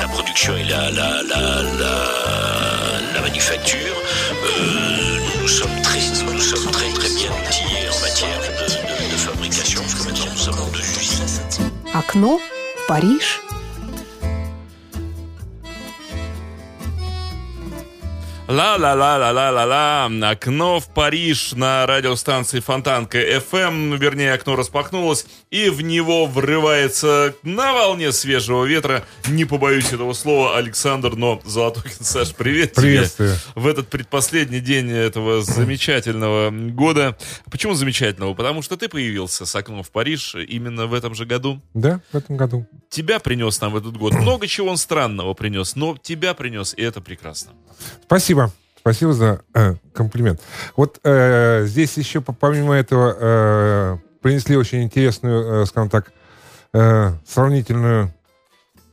la production et la, la, la, la, la manufacture. Euh, nous sommes très, nous sommes très, très bien outillés en matière de, de, de fabrication, parce que maintenant nous avons deux usines. Acno, Paris. Ла-ла-ла-ла-ла-ла-ла. Окно в Париж на радиостанции Фонтанка FM. Вернее, окно распахнулось, и в него врывается на волне свежего ветра, не побоюсь этого слова, Александр, но Золотухин. Саш, привет Приветствую. тебе. В этот предпоследний день этого замечательного года. Почему замечательного? Потому что ты появился с окном в Париж именно в этом же году. Да, в этом году. Тебя принес нам в этот год. Много чего он странного принес, но тебя принес, и это прекрасно. Спасибо. Спасибо за э, комплимент. Вот э, здесь еще по- помимо этого э, принесли очень интересную, э, скажем так, э, сравнительную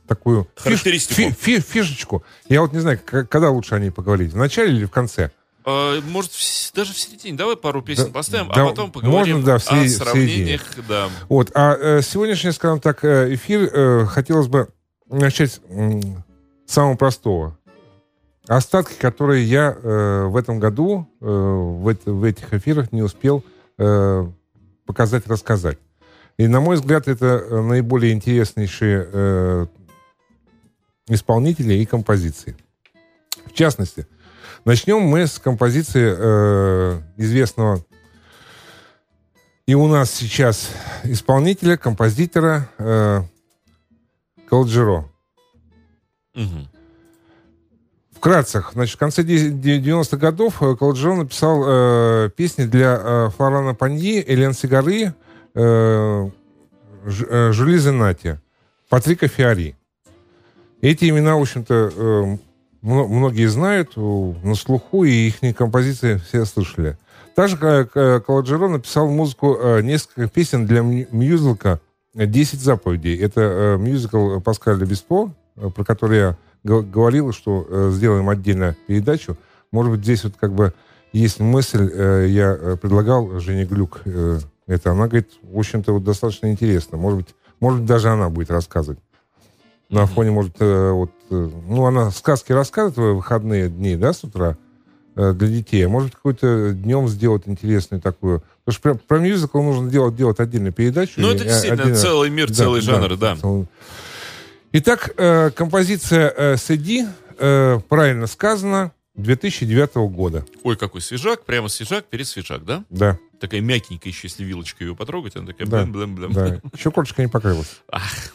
такую фиш- Характеристику. фи- фи- фишечку. Я вот не знаю, когда лучше о ней поговорить, в начале или в конце? А, Может, в даже в середине. Давай пару песен Да, поставим, да, а потом поговорим можно, да, в середине- о в сравнениях. Да. Вот. А э, сегодняшний, скажем так, э, эфир э, хотелось бы начать с самого простого. Остатки, которые я э, в этом году э, в, эт- в этих эфирах не успел э, показать, рассказать. И, на мой взгляд, это э, наиболее интереснейшие э, исполнители и композиции. В частности, начнем мы с композиции э, известного и у нас сейчас исполнителя, композитора э, Калджиро. Мгм. Вкратце, значит, в конце де- де- 90-х годов э, Калджиро написал э, песни для э, Флорана Паньи, Элен Сигары, э, Ж- э, Зенати, Патрика Фиари. Эти имена, в общем-то, э, мно- многие знают на слуху, и их композиции все слышали. Также э, Каладжиро написал музыку несколько песен для мю- мюзикла «Десять заповедей». Это мюзикл Паскаля Беспо, про который я г- говорил, что э, сделаем отдельно передачу. Может быть, здесь вот как бы есть мысль, э, я э, предлагал Жене Глюк э, это. Она говорит, в общем-то, вот достаточно интересно. Может быть, может быть, даже она будет рассказывать. На фоне, может, э, вот, э, ну, она сказки рассказывает в выходные дни, да, с утра э, для детей. А может, быть, какой-то днем сделать интересную такую. Потому что про, про мюзикл нужно делать, делать отдельную передачу. Ну, это э, действительно отдельно- целый мир, Да, целый да, жанр, да. целый. Итак, э, композиция э, «Сэди», э, правильно сказано, 2009 года. Ой, какой свежак, прямо свежак, пересвежак, да? Да, Такая мягенькая еще, если вилочкой ее потрогать, она такая Да, блем-блем-блем. да. Еще корочка не покрылась. Ах,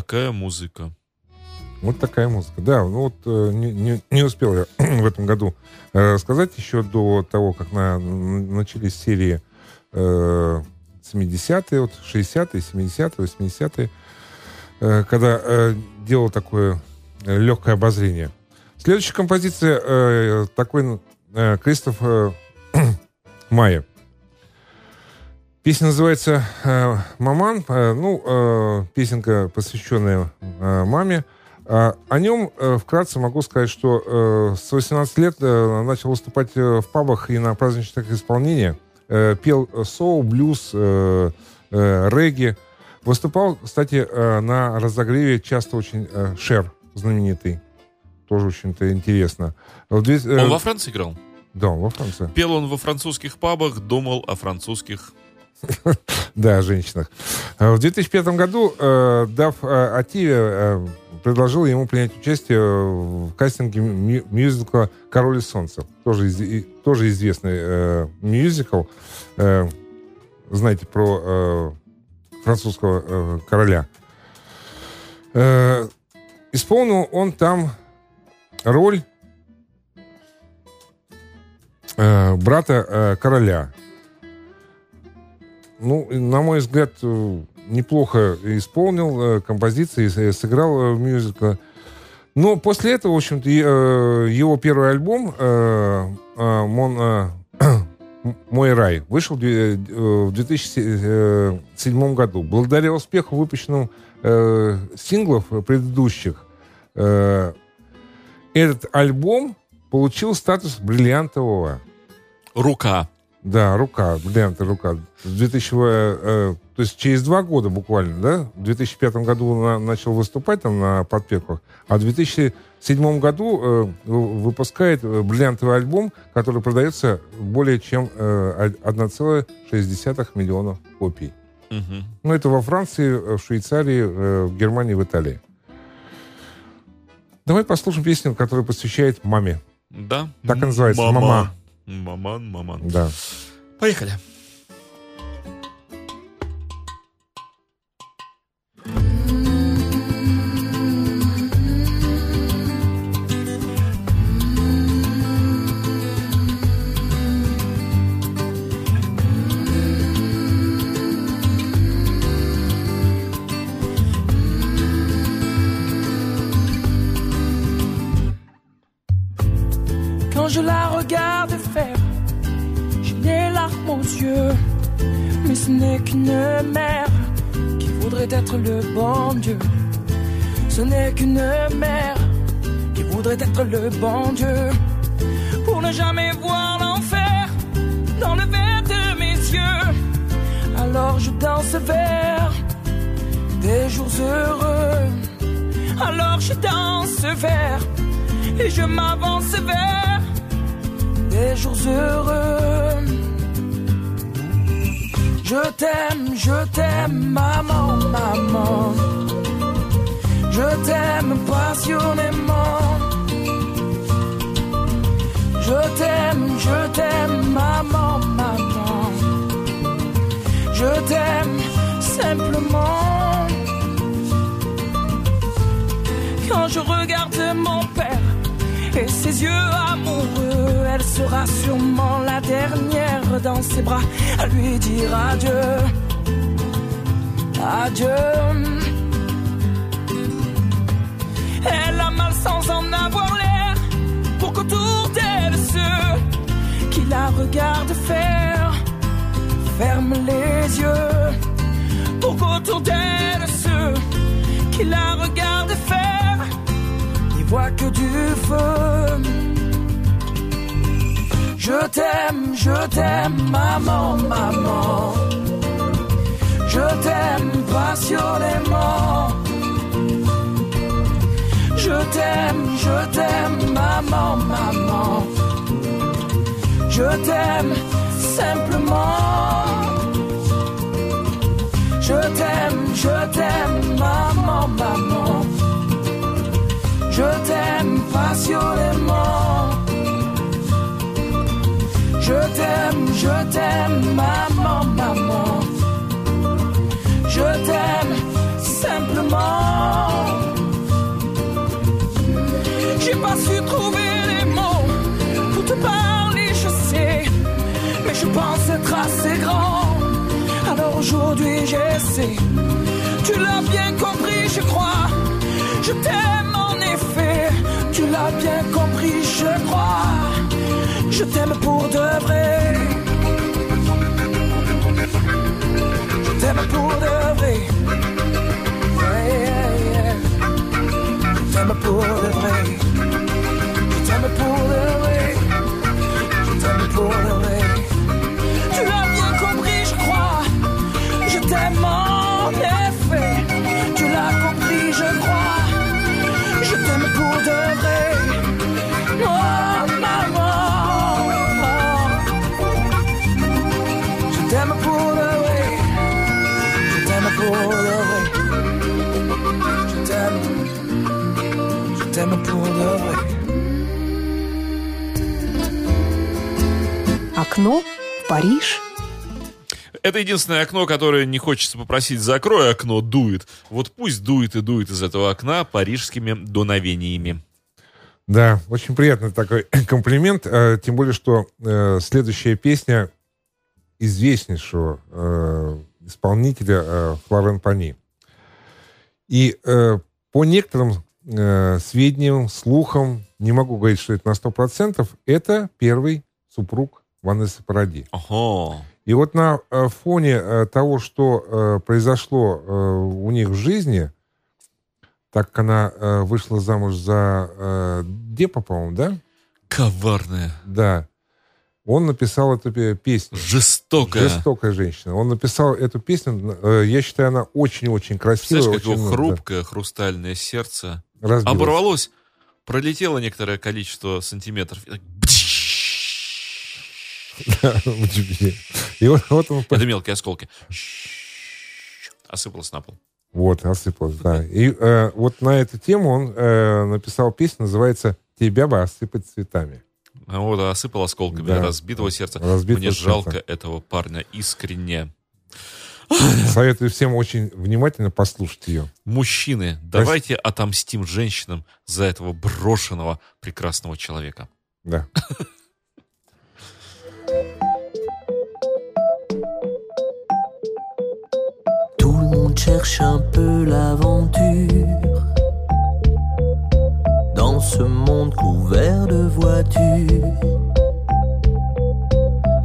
такая музыка. Вот такая музыка. Да, ну вот э, не, не- не успел я в этом году э, рассказать еще до того, как на- начались серии э, 70-е, вот 60-е, 70-е, 80-е, э, когда э, делал такое э, легкое обозрение. Следующая композиция э, такой э, Кристоф э, Майя. Песня называется э, «Маман». Э, ну, э, песенка, посвященная э, маме. А, о нем э, вкратце могу сказать, что э, с 18 лет э, начал выступать э, в пабах и на праздничных исполнениях. Э, пел э, соул, блюз, э, э, регги. Выступал, кстати, э, на разогреве часто очень э, Шер, знаменитый. Тоже очень-то интересно. Э, Он во Франции играл? Да, во Франции. Пел он во французских пабах, думал о французских... Да, о женщинах. Э, В 2005 году э, Дав э, Ативи э, предложил ему принять участие в кастинге мю- мюзикла «Король и солнце». Тоже, из- и- тоже известный э, мюзикл. Э, знаете про э, французского э, короля. Э, исполнил он там роль э, брата э, короля. Ну, на мой взгляд, э, неплохо исполнил э, композиции, с- сыграл э, в мюзикле. Но после этого, в общем-то, э, его первый альбом э, э, «Мон, э, «Мой рай» вышел в две- э, в 2007 году. Благодаря успеху выпущенным э, синглов предыдущих, э, этот альбом получил статус бриллиантового. Рука. Да, рука, бриллиантовая рука. В 2000, э, э, то есть через два года буквально, да? В 2005 году на- начал выступать там на подпеках, а в 2007 году э, вы- выпускает э, бриллиантовый альбом, который продается более чем э, од- 1,6 миллиона копий. Мгм. Ну, это во Франции, э, в Швейцарии, э, в Германии, в Италии. Давай послушаем песню, которая посвящает маме. Да. Так и называется, «Мама». Маман, маман. Да. Поехали. Quand je la regarde faire, j'ai les mais ce n'est qu'une mère qui voudrait être le bon Dieu. Ce n'est qu'une mère qui voudrait être le bon Dieu. Pour ne jamais voir l'enfer dans le verre de mes yeux. Alors je danse vers des jours heureux. Alors je danse vers et je m'avance vers des jours heureux. Je t'aime, je t'aime, maman, maman. Je t'aime passionnément. Je t'aime, je t'aime, maman, maman. Je t'aime simplement. Quand je regarde mon père et ses yeux amoureux, elle sera sûrement la dernière dans ses bras, à lui dire adieu, adieu. Elle a mal sans en avoir l'air, pour qu'autour d'elle ceux qui la regardent faire ferment les yeux, pour qu'autour d'elle ceux qui la regardent faire n'y voient que du feu. Je t'aime, je t'aime, maman, maman. Je t'aime passionnément. Je t'aime, je t'aime, maman, maman. Je t'aime simplement. Je t'aime, je t'aime, maman, maman. Je t'aime passionnément. Je t'aime, je t'aime, maman, maman. Je t'aime simplement. J'ai pas su trouver les mots pour te parler, je sais. Mais je pense être assez grand. Alors aujourd'hui j'essaie. Tu l'as bien compris, je crois. Je t'aime en effet. Tu l'as bien compris, je crois. Je t'aime pour de vrai. Je t'aime pour de vrai. Je t'aime pour de vrai. Je t'aime pour de vrai. Je t'aime pour de vrai. Tu l'as bien compris, je crois. Je t'aime en effet. Tu l'as compris, je crois. Je t'aime pour de vrai. Окно в Париж. Это единственное окно, которое не хочется попросить «закрой окно, дует». Вот пусть дует и дует из этого окна парижскими дуновениями. Да, очень приятный такой комплимент. э, Тем более, что э, следующая песня известнейшего э, исполнителя э, Флорен Пани. И э, по некоторым э, сведениям, слухам, не могу говорить, что это на 100%, это первый супруг Ванессы Паради. Ого. И вот на э, фоне э, того, что э, произошло у них в жизни, так как она вышла замуж за Депа, по-моему, да? Коварная, Да. Он написал эту пе- песню. жестокая. Жестокая женщина. Он написал эту песню. я считаю, она очень-очень красивая. Как очень, его да, хрупкое хрустальное сердце разбилась. оборвалось, пролетело некоторое количество сантиметров. и вот, вот он Это мелкие осколки. Осыпалось на пол. Вот, осыпалось, да. И э, вот на эту тему он э, написал песню, называется «Тебя бы осыпать цветами». А вот осыпал осколками Да. разбитого сердца. Разбитого Мне сердца. жалко этого парня искренне. Советую всем очень внимательно послушать ее. Мужчины, давайте отомстим женщинам за этого брошенного прекрасного человека. Да. Cherche un peu l'aventure dans ce monde couvert de voitures.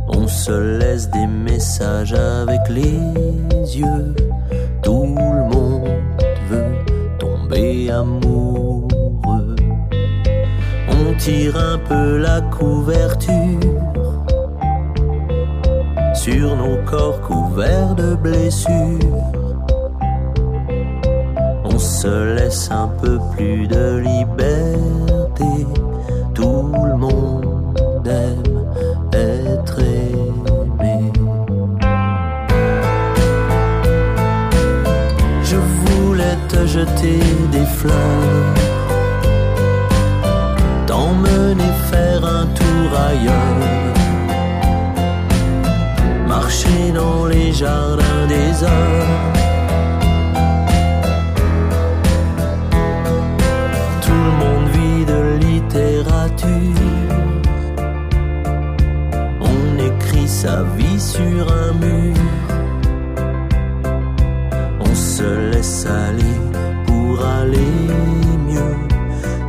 On se laisse des messages avec les yeux. Tout le monde veut tomber amoureux. On tire un peu la couverture sur nos corps couverts de blessures. Se laisse un peu plus de liberté. Tout le monde aime être aimé. Je voulais te jeter des fleurs, t'emmener faire un tour ailleurs marcher dans les jardins des hommes. sa vie sur un mur. On se laisse aller pour aller mieux.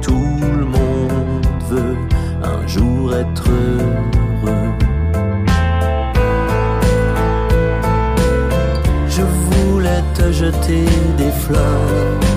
Tout le monde veut un jour être heureux. Je voulais te jeter des fleurs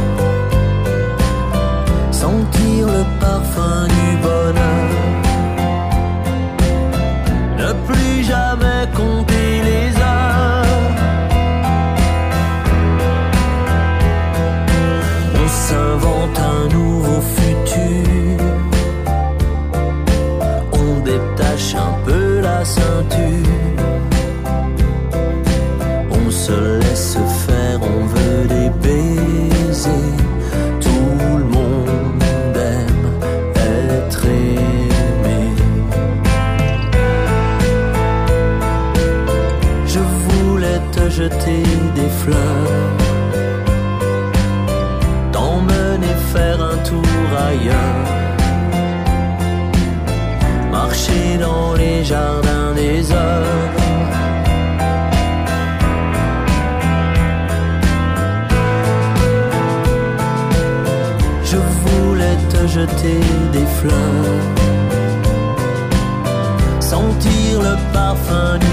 about funny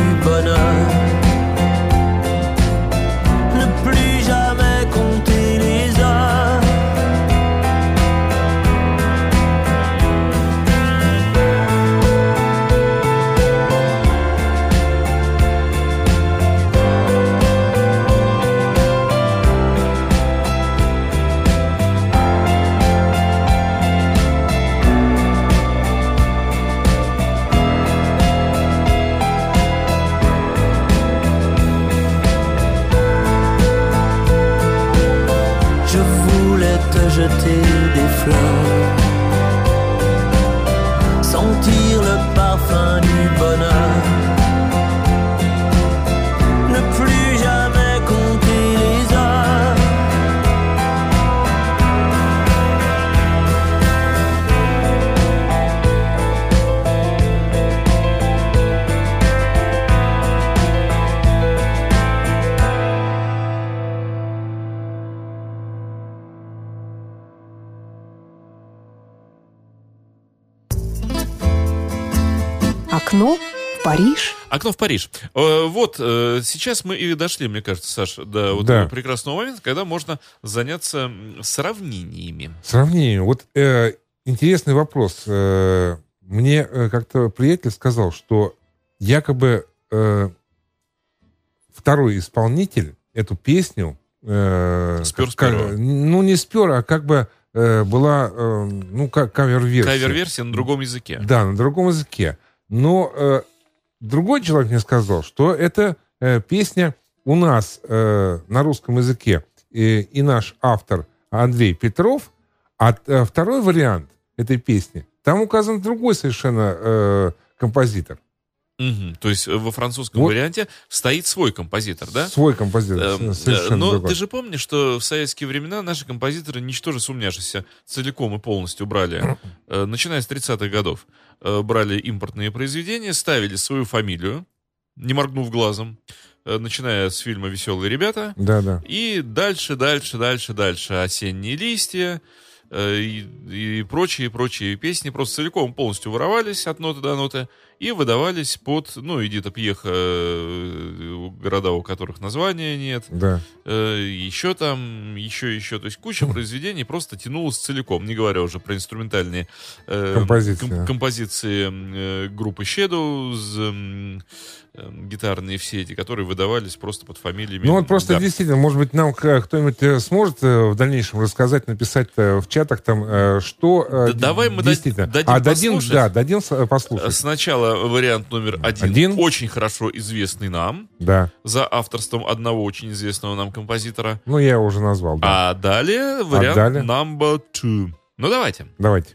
Окно в Париж. Э, Вот, э, сейчас мы и дошли, мне кажется, Саша, до вот Да. этого прекрасного момента, когда можно заняться сравнениями. Сравнение. Вот э, интересный вопрос. Э, мне как-то приятель сказал, что якобы э, второй исполнитель эту песню... Э, Спер как- ну, не спер, а как бы э, была, э, ну, как кавер-версия. Кавер-версия на другом языке. Да, на другом языке. Но э, другой человек мне сказал, что это э, песня у нас э, на русском языке э, и наш автор Андрей Петров, а э, второй вариант этой песни, там указан другой совершенно э, композитор. Мгм. То есть э, во французском Вот. варианте стоит свой композитор, да? Свой композитор. Эм, совершенно э, Но другой. ты же помнишь, что в советские времена наши композиторы, ничтоже сумняшися, целиком и полностью брали, э, начиная с 30-х годов, э, брали импортные произведения, ставили свою фамилию, не моргнув глазом, э, начиная с фильма «Веселые ребята», Да, да. и дальше, дальше, дальше, дальше «Осенние листья», э, и, и прочие, прочие песни. Просто целиком полностью воровались от ноты до ноты и выдавались под, ну, Эдита Пьеха, э, города, у которых названия нет, Да. э, еще там, еще, еще, то есть куча произведений просто тянулась целиком, не говоря уже про инструментальные э, Композиции, ком- композиции э, группы Shadows, э, гитарные все эти, которые выдавались просто под фамилиями. Ну вот просто Да. действительно, может быть, нам кто-нибудь э, сможет э, в дальнейшем рассказать, написать э, в чатах там, что Да давай мы действительно. дадим а дадим, послушать. да, дадим послушать. Сначала вариант номер один, Один. очень хорошо известный нам, Да. за авторством одного очень известного нам композитора. Ну, я его уже назвал, да. А далее вариант далее? number two. Ну давайте. Давайте.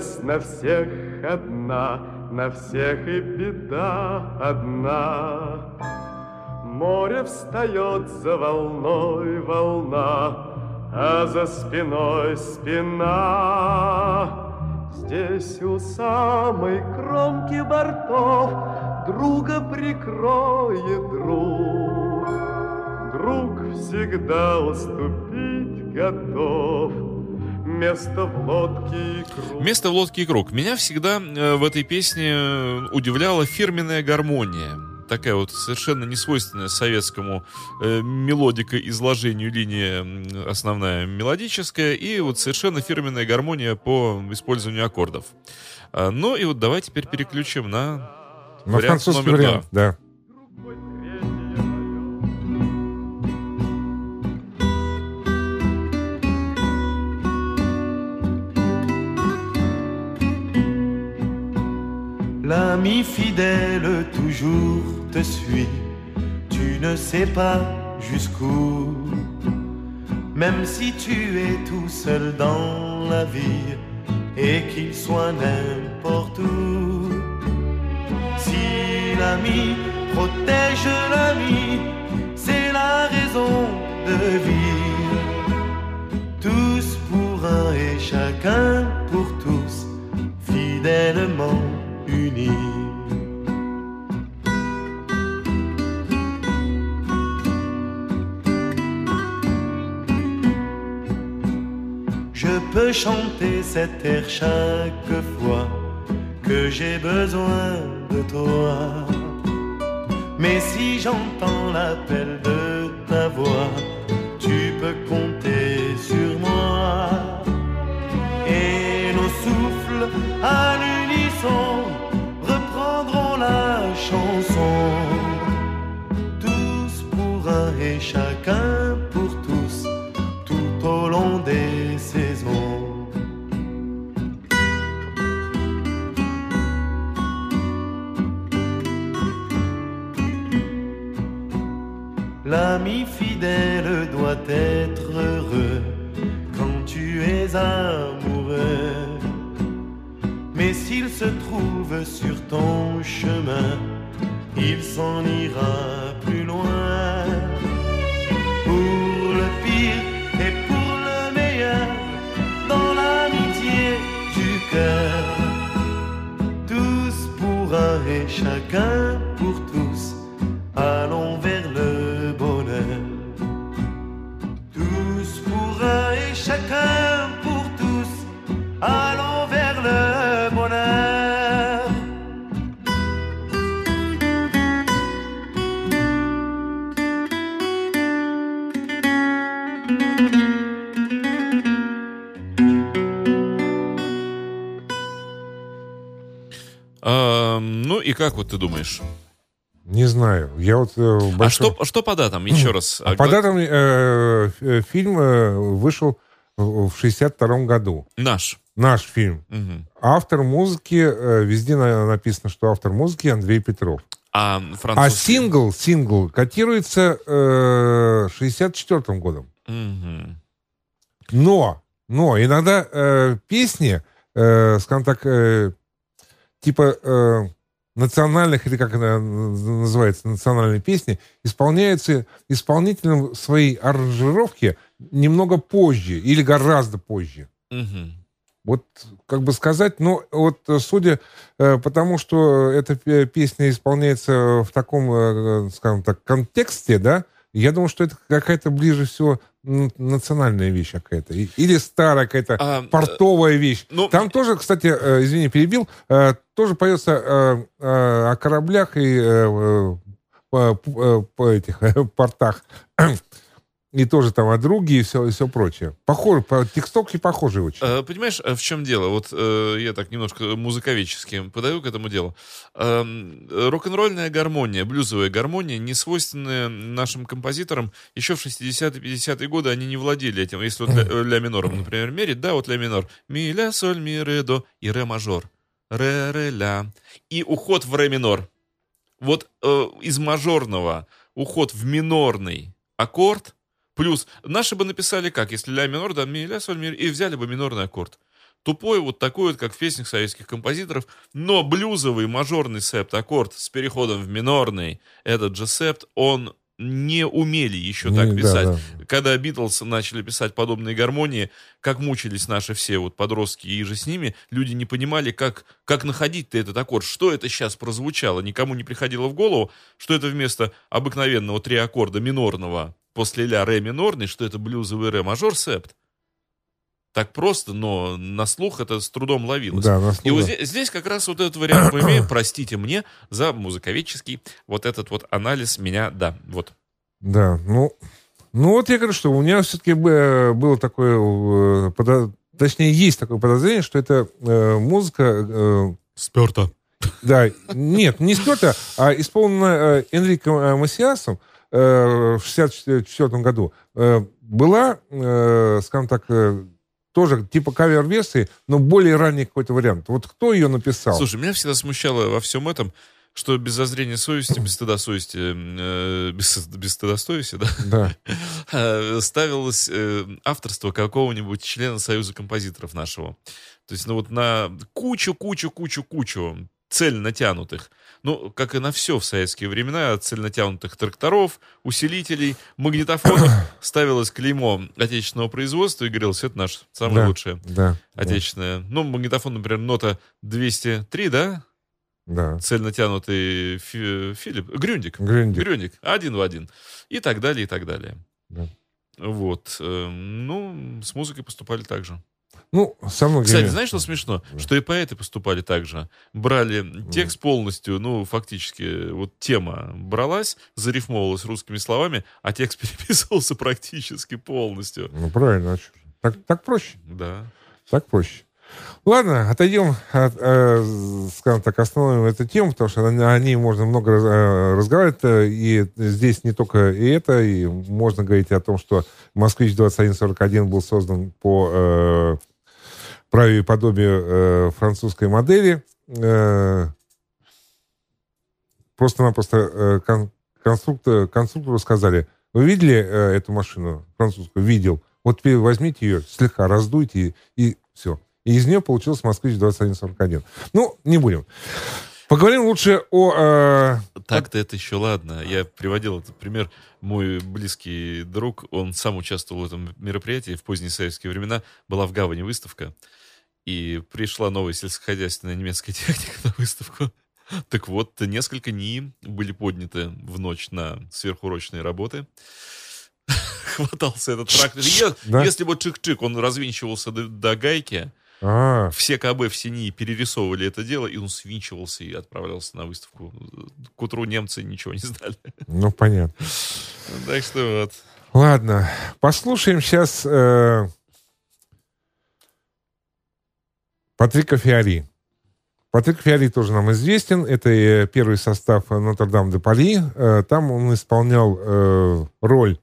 Радость на всех одна, на всех и беда одна. Море встает за волной волна, а за спиной спина. Здесь у самой кромки бортов друга прикроет друг. Друг всегда уступить готов. Место в лодке и круг. Место в лодке и круг. Меня всегда э, в этой песне э, удивляла фирменная гармония. Такая вот совершенно несвойственная советскому э, мелодика изложению линия основная мелодическая и вот совершенно фирменная гармония по использованию аккордов. А, ну и вот давай теперь переключим на На вариант французский номер вариант, да. L'ami fidèle toujours te suit, tu ne sais pas jusqu'où. Même si tu es tout seul dans la vie et qu'il soit n'importe où. Si l'ami protège l'ami, c'est la raison de vivre. Tous pour un et chacun pour tous, fidèlement Je peux chanter cet air chaque fois que j'ai besoin de toi. Mais si j'entends l'appel de ta voix, tu peux compter être heureux quand tu es amoureux. Mais s'il se trouve sur ton chemin, il s'en ira как вот ты думаешь? Не знаю. Я вот э, А что, что по датам? Еще раз. А по датам э, э, фильм э, вышел в 62 году. Наш. Наш фильм. Мгм. Автор музыки, э, везде на- написано, что автор музыки Андрей Петров. А А сингл, сингл котируется э, 64 годом. Мгм. Но, но иногда э, песни, э, скажем так, э, типа э, национальных, или как это называется, национальные песни, исполняются исполнителем своей аранжировки немного позже или гораздо позже. Мгм. Вот, как бы сказать, ну, вот, э, судя э, по тому, что эта пе- песня исполняется в таком, э, скажем так, контексте, да, я думаю, что это какая-то ближе всего национальная вещь какая-то. Или старая какая-то А, портовая вещь. ну- Там тоже, кстати, э, извини, перебил, э, тоже поется э, э, о кораблях и э, э, по этих портах. И тоже там о друге и все, и все прочее. Похоже, по текстовке похожие очень. Э, Понимаешь, э, в чем дело? Вот э, я так немножко музыковедчески подаю к этому делу. Эм, Рок-н-ролльная гармония, блюзовая гармония, не свойственная нашим композиторам. Еще в 60-е, 50-е годы они не владели этим. Если вот ля, э, ля минором, например, мерить, да, вот ля минор. Ми, ля, соль, ми, ре, до и ре мажор. Ре, ре, ля. И уход в ре минор. Вот э, из мажорного уход в минорный аккорд, плюс наши бы написали как, если ля минор, да, ми, ля, соль, ми, и взяли бы минорный аккорд. тупой, вот такой вот, как в песнях советских композиторов, но блюзовый мажорный септ-аккорд с переходом в минорный, этот же септ, он не умели еще Не- так да, писать. да. Когда Битлз начали писать подобные гармонии, как мучились наши все вот подростки и же с ними, люди не понимали, как, как находить-то этот аккорд, что это сейчас прозвучало, никому не приходило в голову, что это вместо обыкновенного три аккорда минорного после ля ре минорный, что это блюзовый ре мажор септ. Так просто, но на слух это с трудом ловилось. Да, на И вот слух, да. здесь, здесь как раз вот этот вариант мы имеем. Простите мне за музыковедческий вот этот вот анализ меня, да, вот. Да, ну, ну вот я говорю, что у меня все-таки было такое, э, точнее, есть такое подозрение, что это э, музыка... э, Сперто. да, нет, не сперта, а исполнена э, Энрико э, Массиасом э, в 64 году. Э, была, э, скажем так, э, тоже типа кавер-версии, но более ранний какой-то вариант. Вот кто ее написал? Слушай, меня всегда смущало во всем этом, что без зазрения совести, без стыда совести, э, без, без стыда совести, да, Да. э, ставилось э, авторство какого-нибудь члена Союза композиторов нашего. То есть, ну вот на кучу, кучу, кучу, кучу цель натянутых. Ну, как и на все в советские времена, цель натянутых тракторов, усилителей, магнитофонов ставилось клеймо отечественного производства и говорилось, это наше самое Да. лучшее Да. отечественное. Ну, магнитофон, например, нота 203, да? Да. Цель натянутый Фи- Филипп, Грюндик. Грюндик. Грюндик, один в один. И так далее, и так далее. Да. Вот. э, Ну, с музыкой поступали так же. Ну, со многими... Кстати, знаешь, что смешно? Что и поэты поступали так же. Брали текст полностью, ну, фактически, вот тема бралась, зарифмовывалась русскими словами, а текст переписывался практически полностью. Ну, правильно. а. Так, так проще. Да. Так проще. Ладно, отойдем от, э, скажем так, остановим эту тему, потому что о ней можно много раз- э, разговаривать, э, и здесь не только и это, и можно говорить о том, что «Москвич 2141» был создан по э, праве и подобию э, французской модели. Э, Просто-напросто э, кон- конструктор, конструктору сказали, вы видели э, эту машину французскую? Видел. Вот теперь возьмите ее, слегка раздуйте, и, и все. И из нее получился «Москвич 2141». Ну, не будем. Поговорим лучше о... э, Так-то это еще ладно. Я приводил этот пример. Мой близкий друг, он сам участвовал в этом мероприятии в поздние советские времена. Была в Гавани выставка. И пришла новая сельскохозяйственная немецкая техника на выставку. Так вот, несколько НИИ были подняты в ночь на сверхурочные работы. Хватался этот трактор. Е- Да? Если вот чик-чик, он развинчивался до, до гайки, а, все КБ, все НИИ перерисовывали это дело, и он свинчивался и отправлялся на выставку. К утру немцы ничего не знали. ну, понятно. Так что вот. Ладно, послушаем сейчас э, Патрика Фиари. Патрик Фиари тоже нам известен. Это э, первый состав Нотр-Дам де Пари. Э, там он исполнял э, роль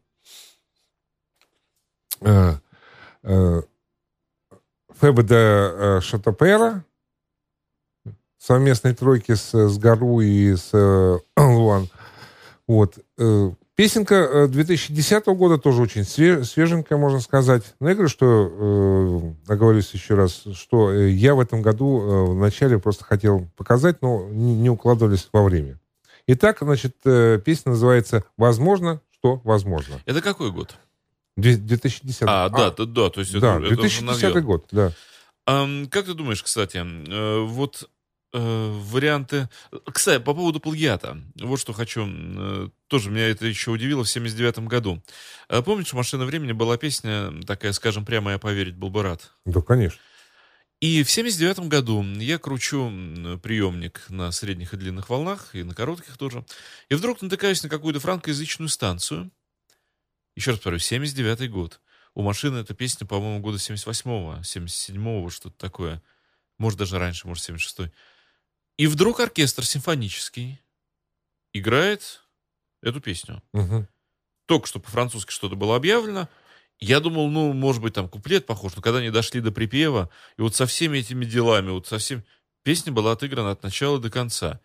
э, э, Феба де э, Шатопера совместной тройки с, с Гару и с э, Луан. Вот. э, Песенка э, 2010 года тоже очень све- свеженькая, можно сказать. Но я говорю, что, э, оговорюсь еще раз, что э, я в этом году э, вначале просто хотел показать, но не, укладывались во время. Итак, значит, э, песня называется «Возможно, что возможно». Это какой год? Две- 2010 А, да, да, да, то есть да, это, это уже 2010 новье. год, да. Ам, как ты думаешь, кстати, э, вот э, варианты... Кстати, по поводу плагиата. Вот что хочу... э, тоже меня это еще удивило в 79 году. Э, Помнишь, «Машина времени» была песня такая, скажем прямо, «Я поверить был бы рад». Да, конечно. И в 79 году я кручу приемник на средних и длинных волнах, и на коротких тоже. И вдруг натыкаюсь на какую-то франкоязычную станцию. Еще раз повторю, 79 год. У машины эта песня, по-моему, года 78-го, 77-го, что-то такое. Может, даже раньше, может, 76-й. И вдруг оркестр симфонический играет эту песню. Мгм. Только что по-французски что-то было объявлено. Я думал, ну, может быть, там куплет похож, но когда они дошли до припева, и вот со всеми этими делами, вот со всем... Песня была отыграна от начала до конца.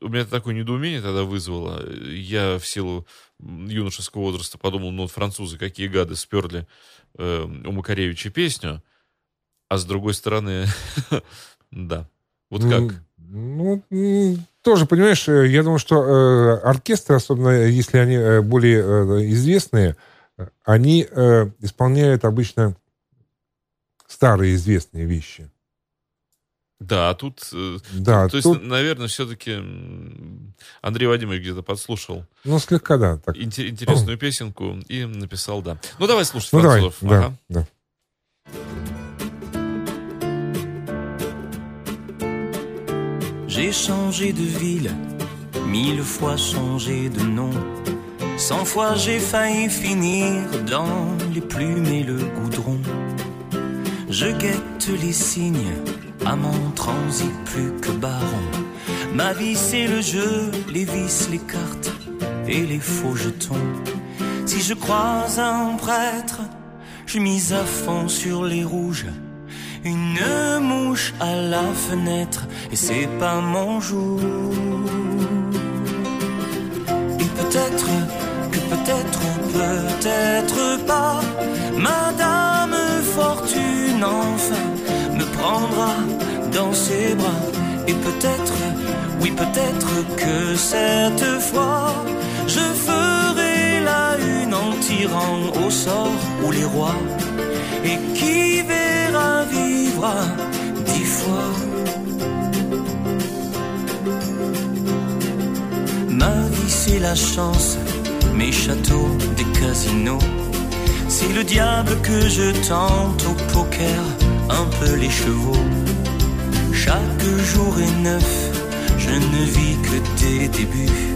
У меня такое недоумение тогда вызвало. Я в силу юношеского возраста подумал, ну, вот французы какие гады сперли э, у Макаревича песню. А с другой стороны, да. Вот М, как? Ну, тоже, понимаешь, э, я думаю, что э, оркестры, особенно если они э, более э, известные, э, они э, исполняют обычно старые известные вещи. Да, тут... э, Да, То есть, тут, наверное, все-таки Андрей Вадимович где-то подслушал ну, слегка, да. Так. инте- интересную песенку и написал, да. Ну, давай слушать Ну, давай, французов. да, Ага. да. J'ai changé de ville, mille fois changé de nom. Cent fois j'ai failli finir dans les plumes et le goudron. Je guette les signes, amant transit plus que baron. Ma vie c'est le jeu, les vis, les cartes et les faux jetons. Si je croise un prêtre, je mise à fond sur les rouges. Une mouche à la fenêtre et c'est pas mon jour. Et peut-être que peut-être peut-être pas, Madame Fortune enfin dans ses bras. Et peut-être, oui peut-être que cette fois, je ferai la une en tirant au sort ou les rois. Et qui verra vivre dix fois Ma vie c'est la chance, mes châteaux, des casinos. C'est le diable que je tente au poker, un peu les chevaux. Chaque jour est neuf, je ne vis que des débuts.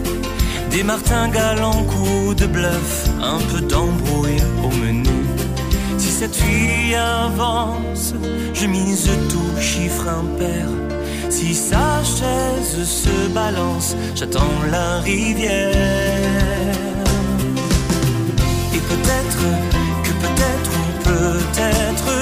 Des martingales en coups de bluff, un peu d'embrouille au menu. Si cette fille avance, je mise tout chiffre impair. Si sa chaise se balance, j'attends la rivière. Et peut-être que peut-être ou peut-être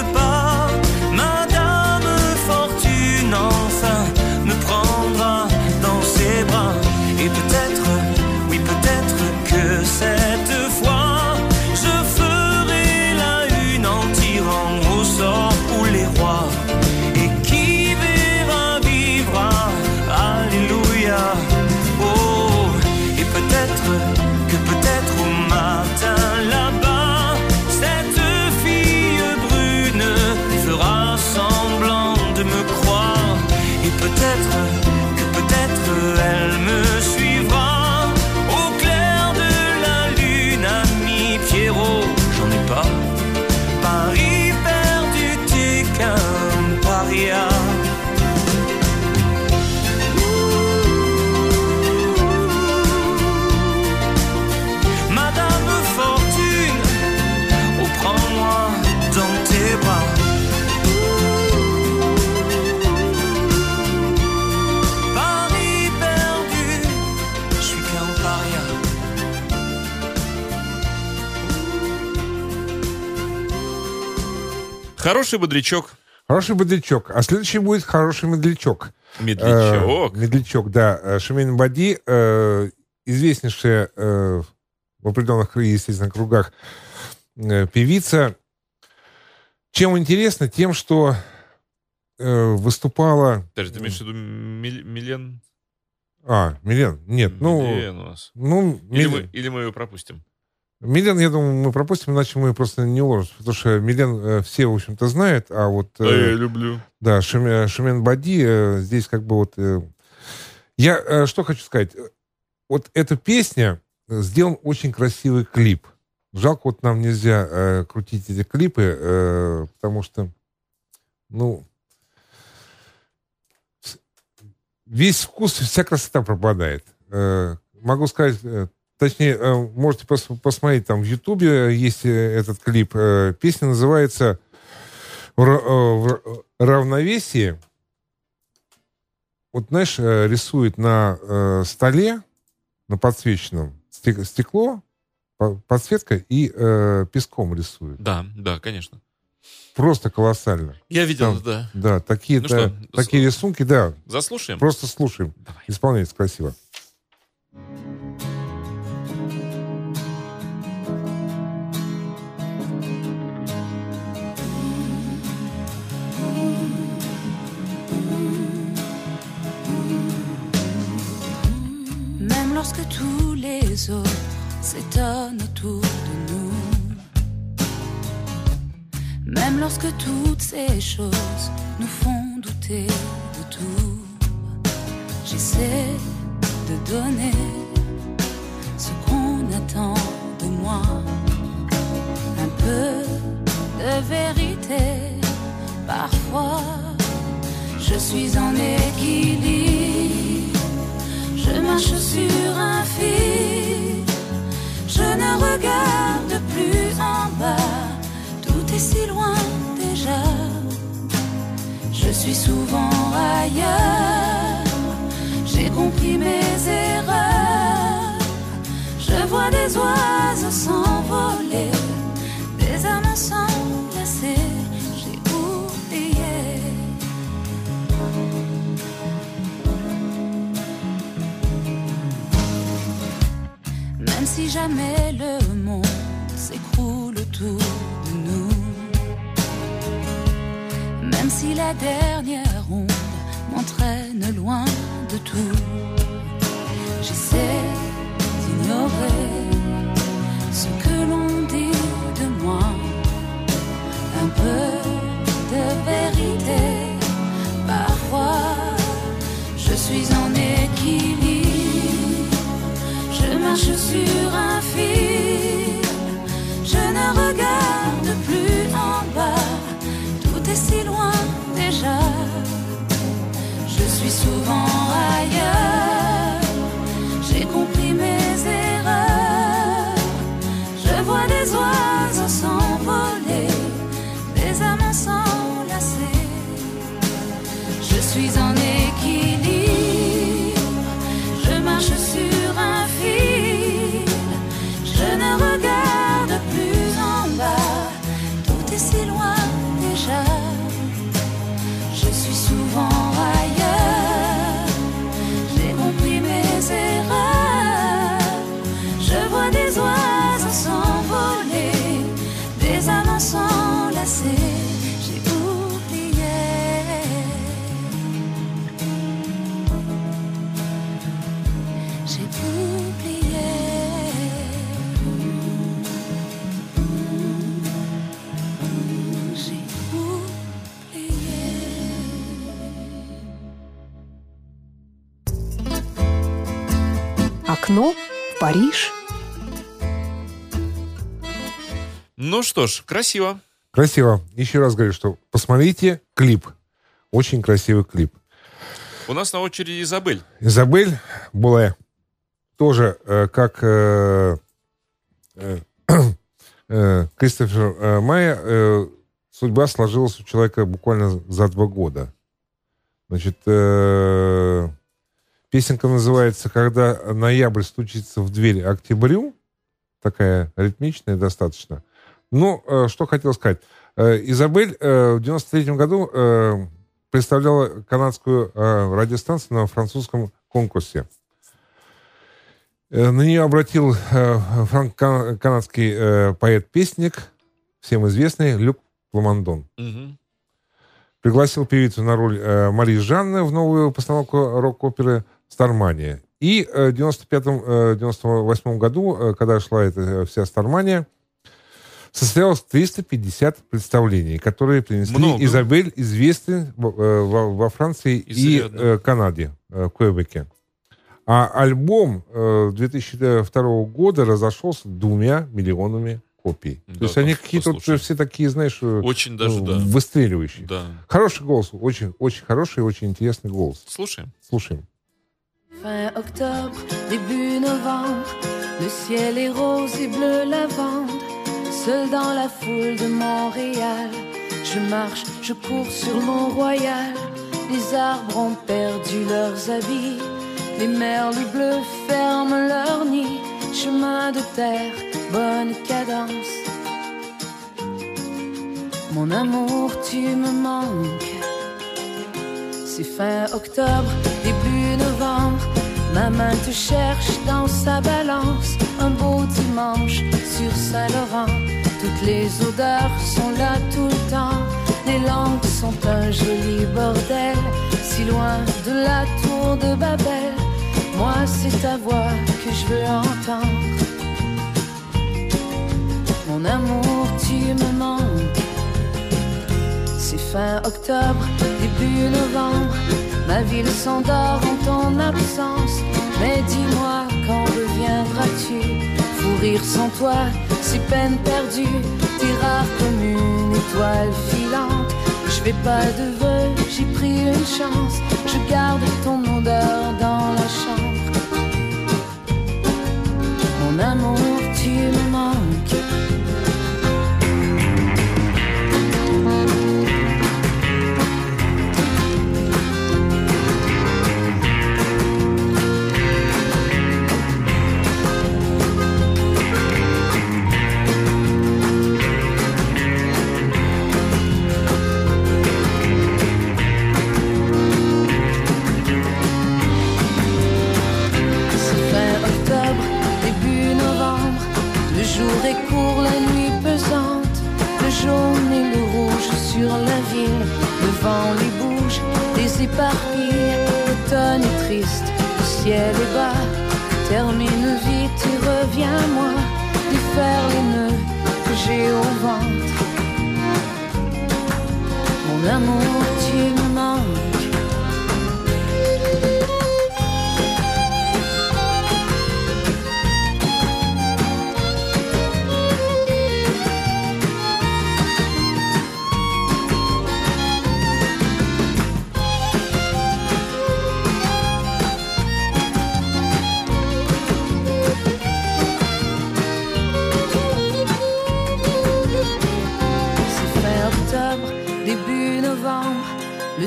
Хороший бодрячок. Хороший бодрячок. А следующий будет хороший медлячок. Медлячок. Э, медлячок, да. Э, Шамин Бади, э, известнейшая э, в определенных, естественно, кругах э, певица. Чем интересно? Тем, что э, выступала... Подожди, ты имеешь в виду Мил- Милен? А, Милен? Нет, ну... Милен у нас. Ну, Или Милен- мы, или мы ее пропустим? Милен, я думаю, мы пропустим, иначе мы просто не уложимся. Потому что Милен э, все, в общем-то, знают, а вот... э, Да, я люблю. Да, Шумен, Шумен Бади э, здесь как бы вот... э, я э, что хочу сказать. Вот эта песня э, сделан очень красивый клип. Жалко, вот нам нельзя э, крутить эти клипы, э, потому что, ну, весь вкус, вся красота пропадает. Э, могу сказать, э, точнее, э, можете пос- посмотреть там в Ютубе, есть э, этот клип. Э, песня называется в ра- в ра- равновесии. Вот, знаешь, рисует на столе, на подсвеченном, стек- стекло, по- подсветка и песком рисует. Да, да, конечно. Просто колоссально. Я видел, Там- да. Да, такие, Ну да, что, такие рисунки, да. Заслушаем? Просто слушаем. Давай. Исполняется красиво. S'étonnent autour de nous. Même lorsque toutes ces choses nous font douter de tout, j'essaie de donner ce qu'on attend de moi. Un peu de vérité, parfois je suis en équilibre. Je marche sur un fil, je ne regarde plus en bas, tout est si loin déjà. Je suis souvent ailleurs, j'ai compris mes erreurs. Je vois des oiseaux s'envoler, des âmes s'enlacer, jamais le monde s'écroule autour de nous, même si la dernière onde m'entraîne loin marche sur un fil, je ne regarde plus en bas, tout est si loin déjà. Je suis souvent ailleurs, Окно в Париж. Ну что ж, красиво. Красиво. Еще раз говорю, что посмотрите клип. Очень красивый клип. У нас на очереди Изабель. Изабель Буле. Тоже, э, как э, э, э, Кристофер э, Майя, э, судьба сложилась у человека буквально за два года. Значит, э, песенка называется «Когда ноябрь стучится в дверь октябрю». Такая ритмичная достаточно. Ну, э, что хотел сказать. Э, Изабель э, в 93 году представляла канадскую радиостанцию на французском конкурсе. На нее обратил канадский поэт-песник, всем известный, Люк Пламандон. Пригласил певицу на роль Марии Жанны в новую постановку рок-оперы «Стармания». И э, в 95-98 году, э, когда шла эта э, вся «Стармания», состоялось 350 представлений, которые принесли Много. Изабель, известный э, во, Франции и э, Канаде, э, в Квебеке. А альбом э, 2002 года разошелся двумя миллионами копий. Да, То есть они какие-то вот все такие, знаешь, э, Очень даже, ну, да. выстреливающие. Да. Хороший голос, очень, очень хороший, очень интересный голос. Слушаем. Слушаем. Fin octobre, début novembre, le ciel est rose et bleu lavande. Seul dans la foule de Montréal, je marche, je cours sur Mont-Royal. Les arbres ont perdu leurs habits, les merles bleus ferment leur nid. Chemin de terre, bonne cadence. Mon amour, tu me manques. C'est fin octobre, début novembre. Ma main te cherche dans sa balance. Un beau dimanche sur Saint-Laurent. Toutes les odeurs sont là tout le temps. Les langues sont un joli bordel. Si loin de la tour de Babel. Moi, c'est ta voix que je veux entendre. Mon amour, tu me manques. C'est fin octobre, novembre. Ma ville s'endort en ton absence. Mais dis-moi, quand reviendras-tu? Fou rire sans toi, si peine perdue. T'es rare comme une étoile filante. Je fais pas de vœux, j'ai pris une chance. Je garde ton odeur dans la chambre. Mon amour, tu me manques. Court, la nuit pesante. Le jaune et le rouge sur la ville. Le vent les bouge, les éparpille. L'automne est triste, le ciel est bas. Termine vite et reviens-moi. Défaire les nœuds que j'ai au ventre. Mon amour,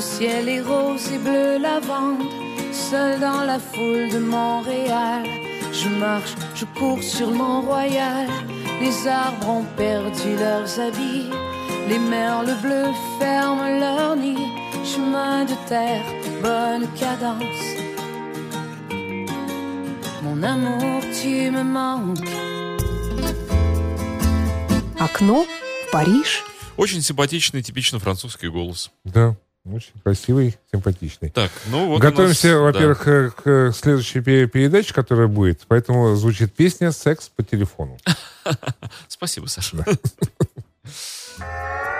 Le ciel est rose et bleu lavande. Seul dans la foule de Montréal. Je marche, je cours sur Mont-Royal. Les arbres ont perdu leurs habits. Les merles bleus ferment leur nid. Chemin de terre, bonne cadence. Mon amour, tu me manques. Окно в Париж. Очень симпатичный, типично французский голос. Да, Очень красивый, симпатичный. Так, ну вот Готовимся, нас, да. во-первых, э, к следующей пе- передаче, которая будет. Поэтому звучит песня «Секс по телефону». Спасибо, Саша.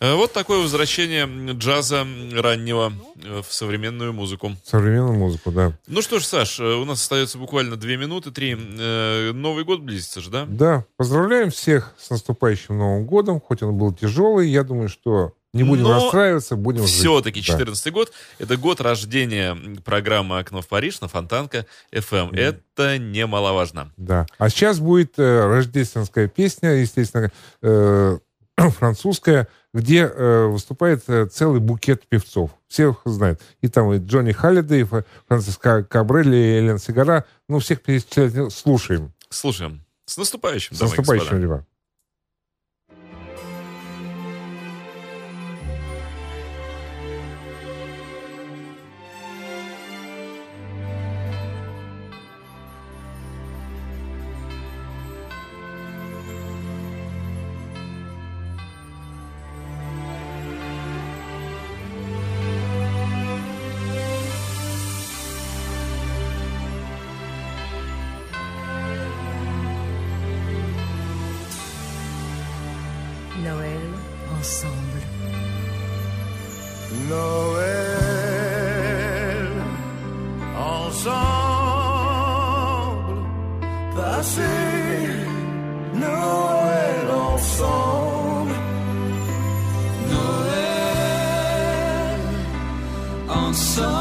Вот такое возвращение джаза раннего э, в современную музыку. Современную музыку, да. Ну что ж, Саш, э, у нас остается буквально две минуты, три. Э, Новый год близится же, да? Да, поздравляем всех с наступающим Новым годом, хоть он был тяжелый, я думаю, что не будем Но расстраиваться, будем жить. Все-таки Да. 14 год — это год рождения программы «Окно в Париж» на Фонтанка FM. Это немаловажно. Да. А сейчас будет э, рождественская песня, естественно, э, французская, где э, выступает э, целый букет певцов. Все их знают. И там и Джонни Халлидей, и Ка- Кабрелли, и Элен Сигара. Ну, всех перечислять не- слушаем. Слушаем. С наступающим, С и господа. наступающим, ребят. so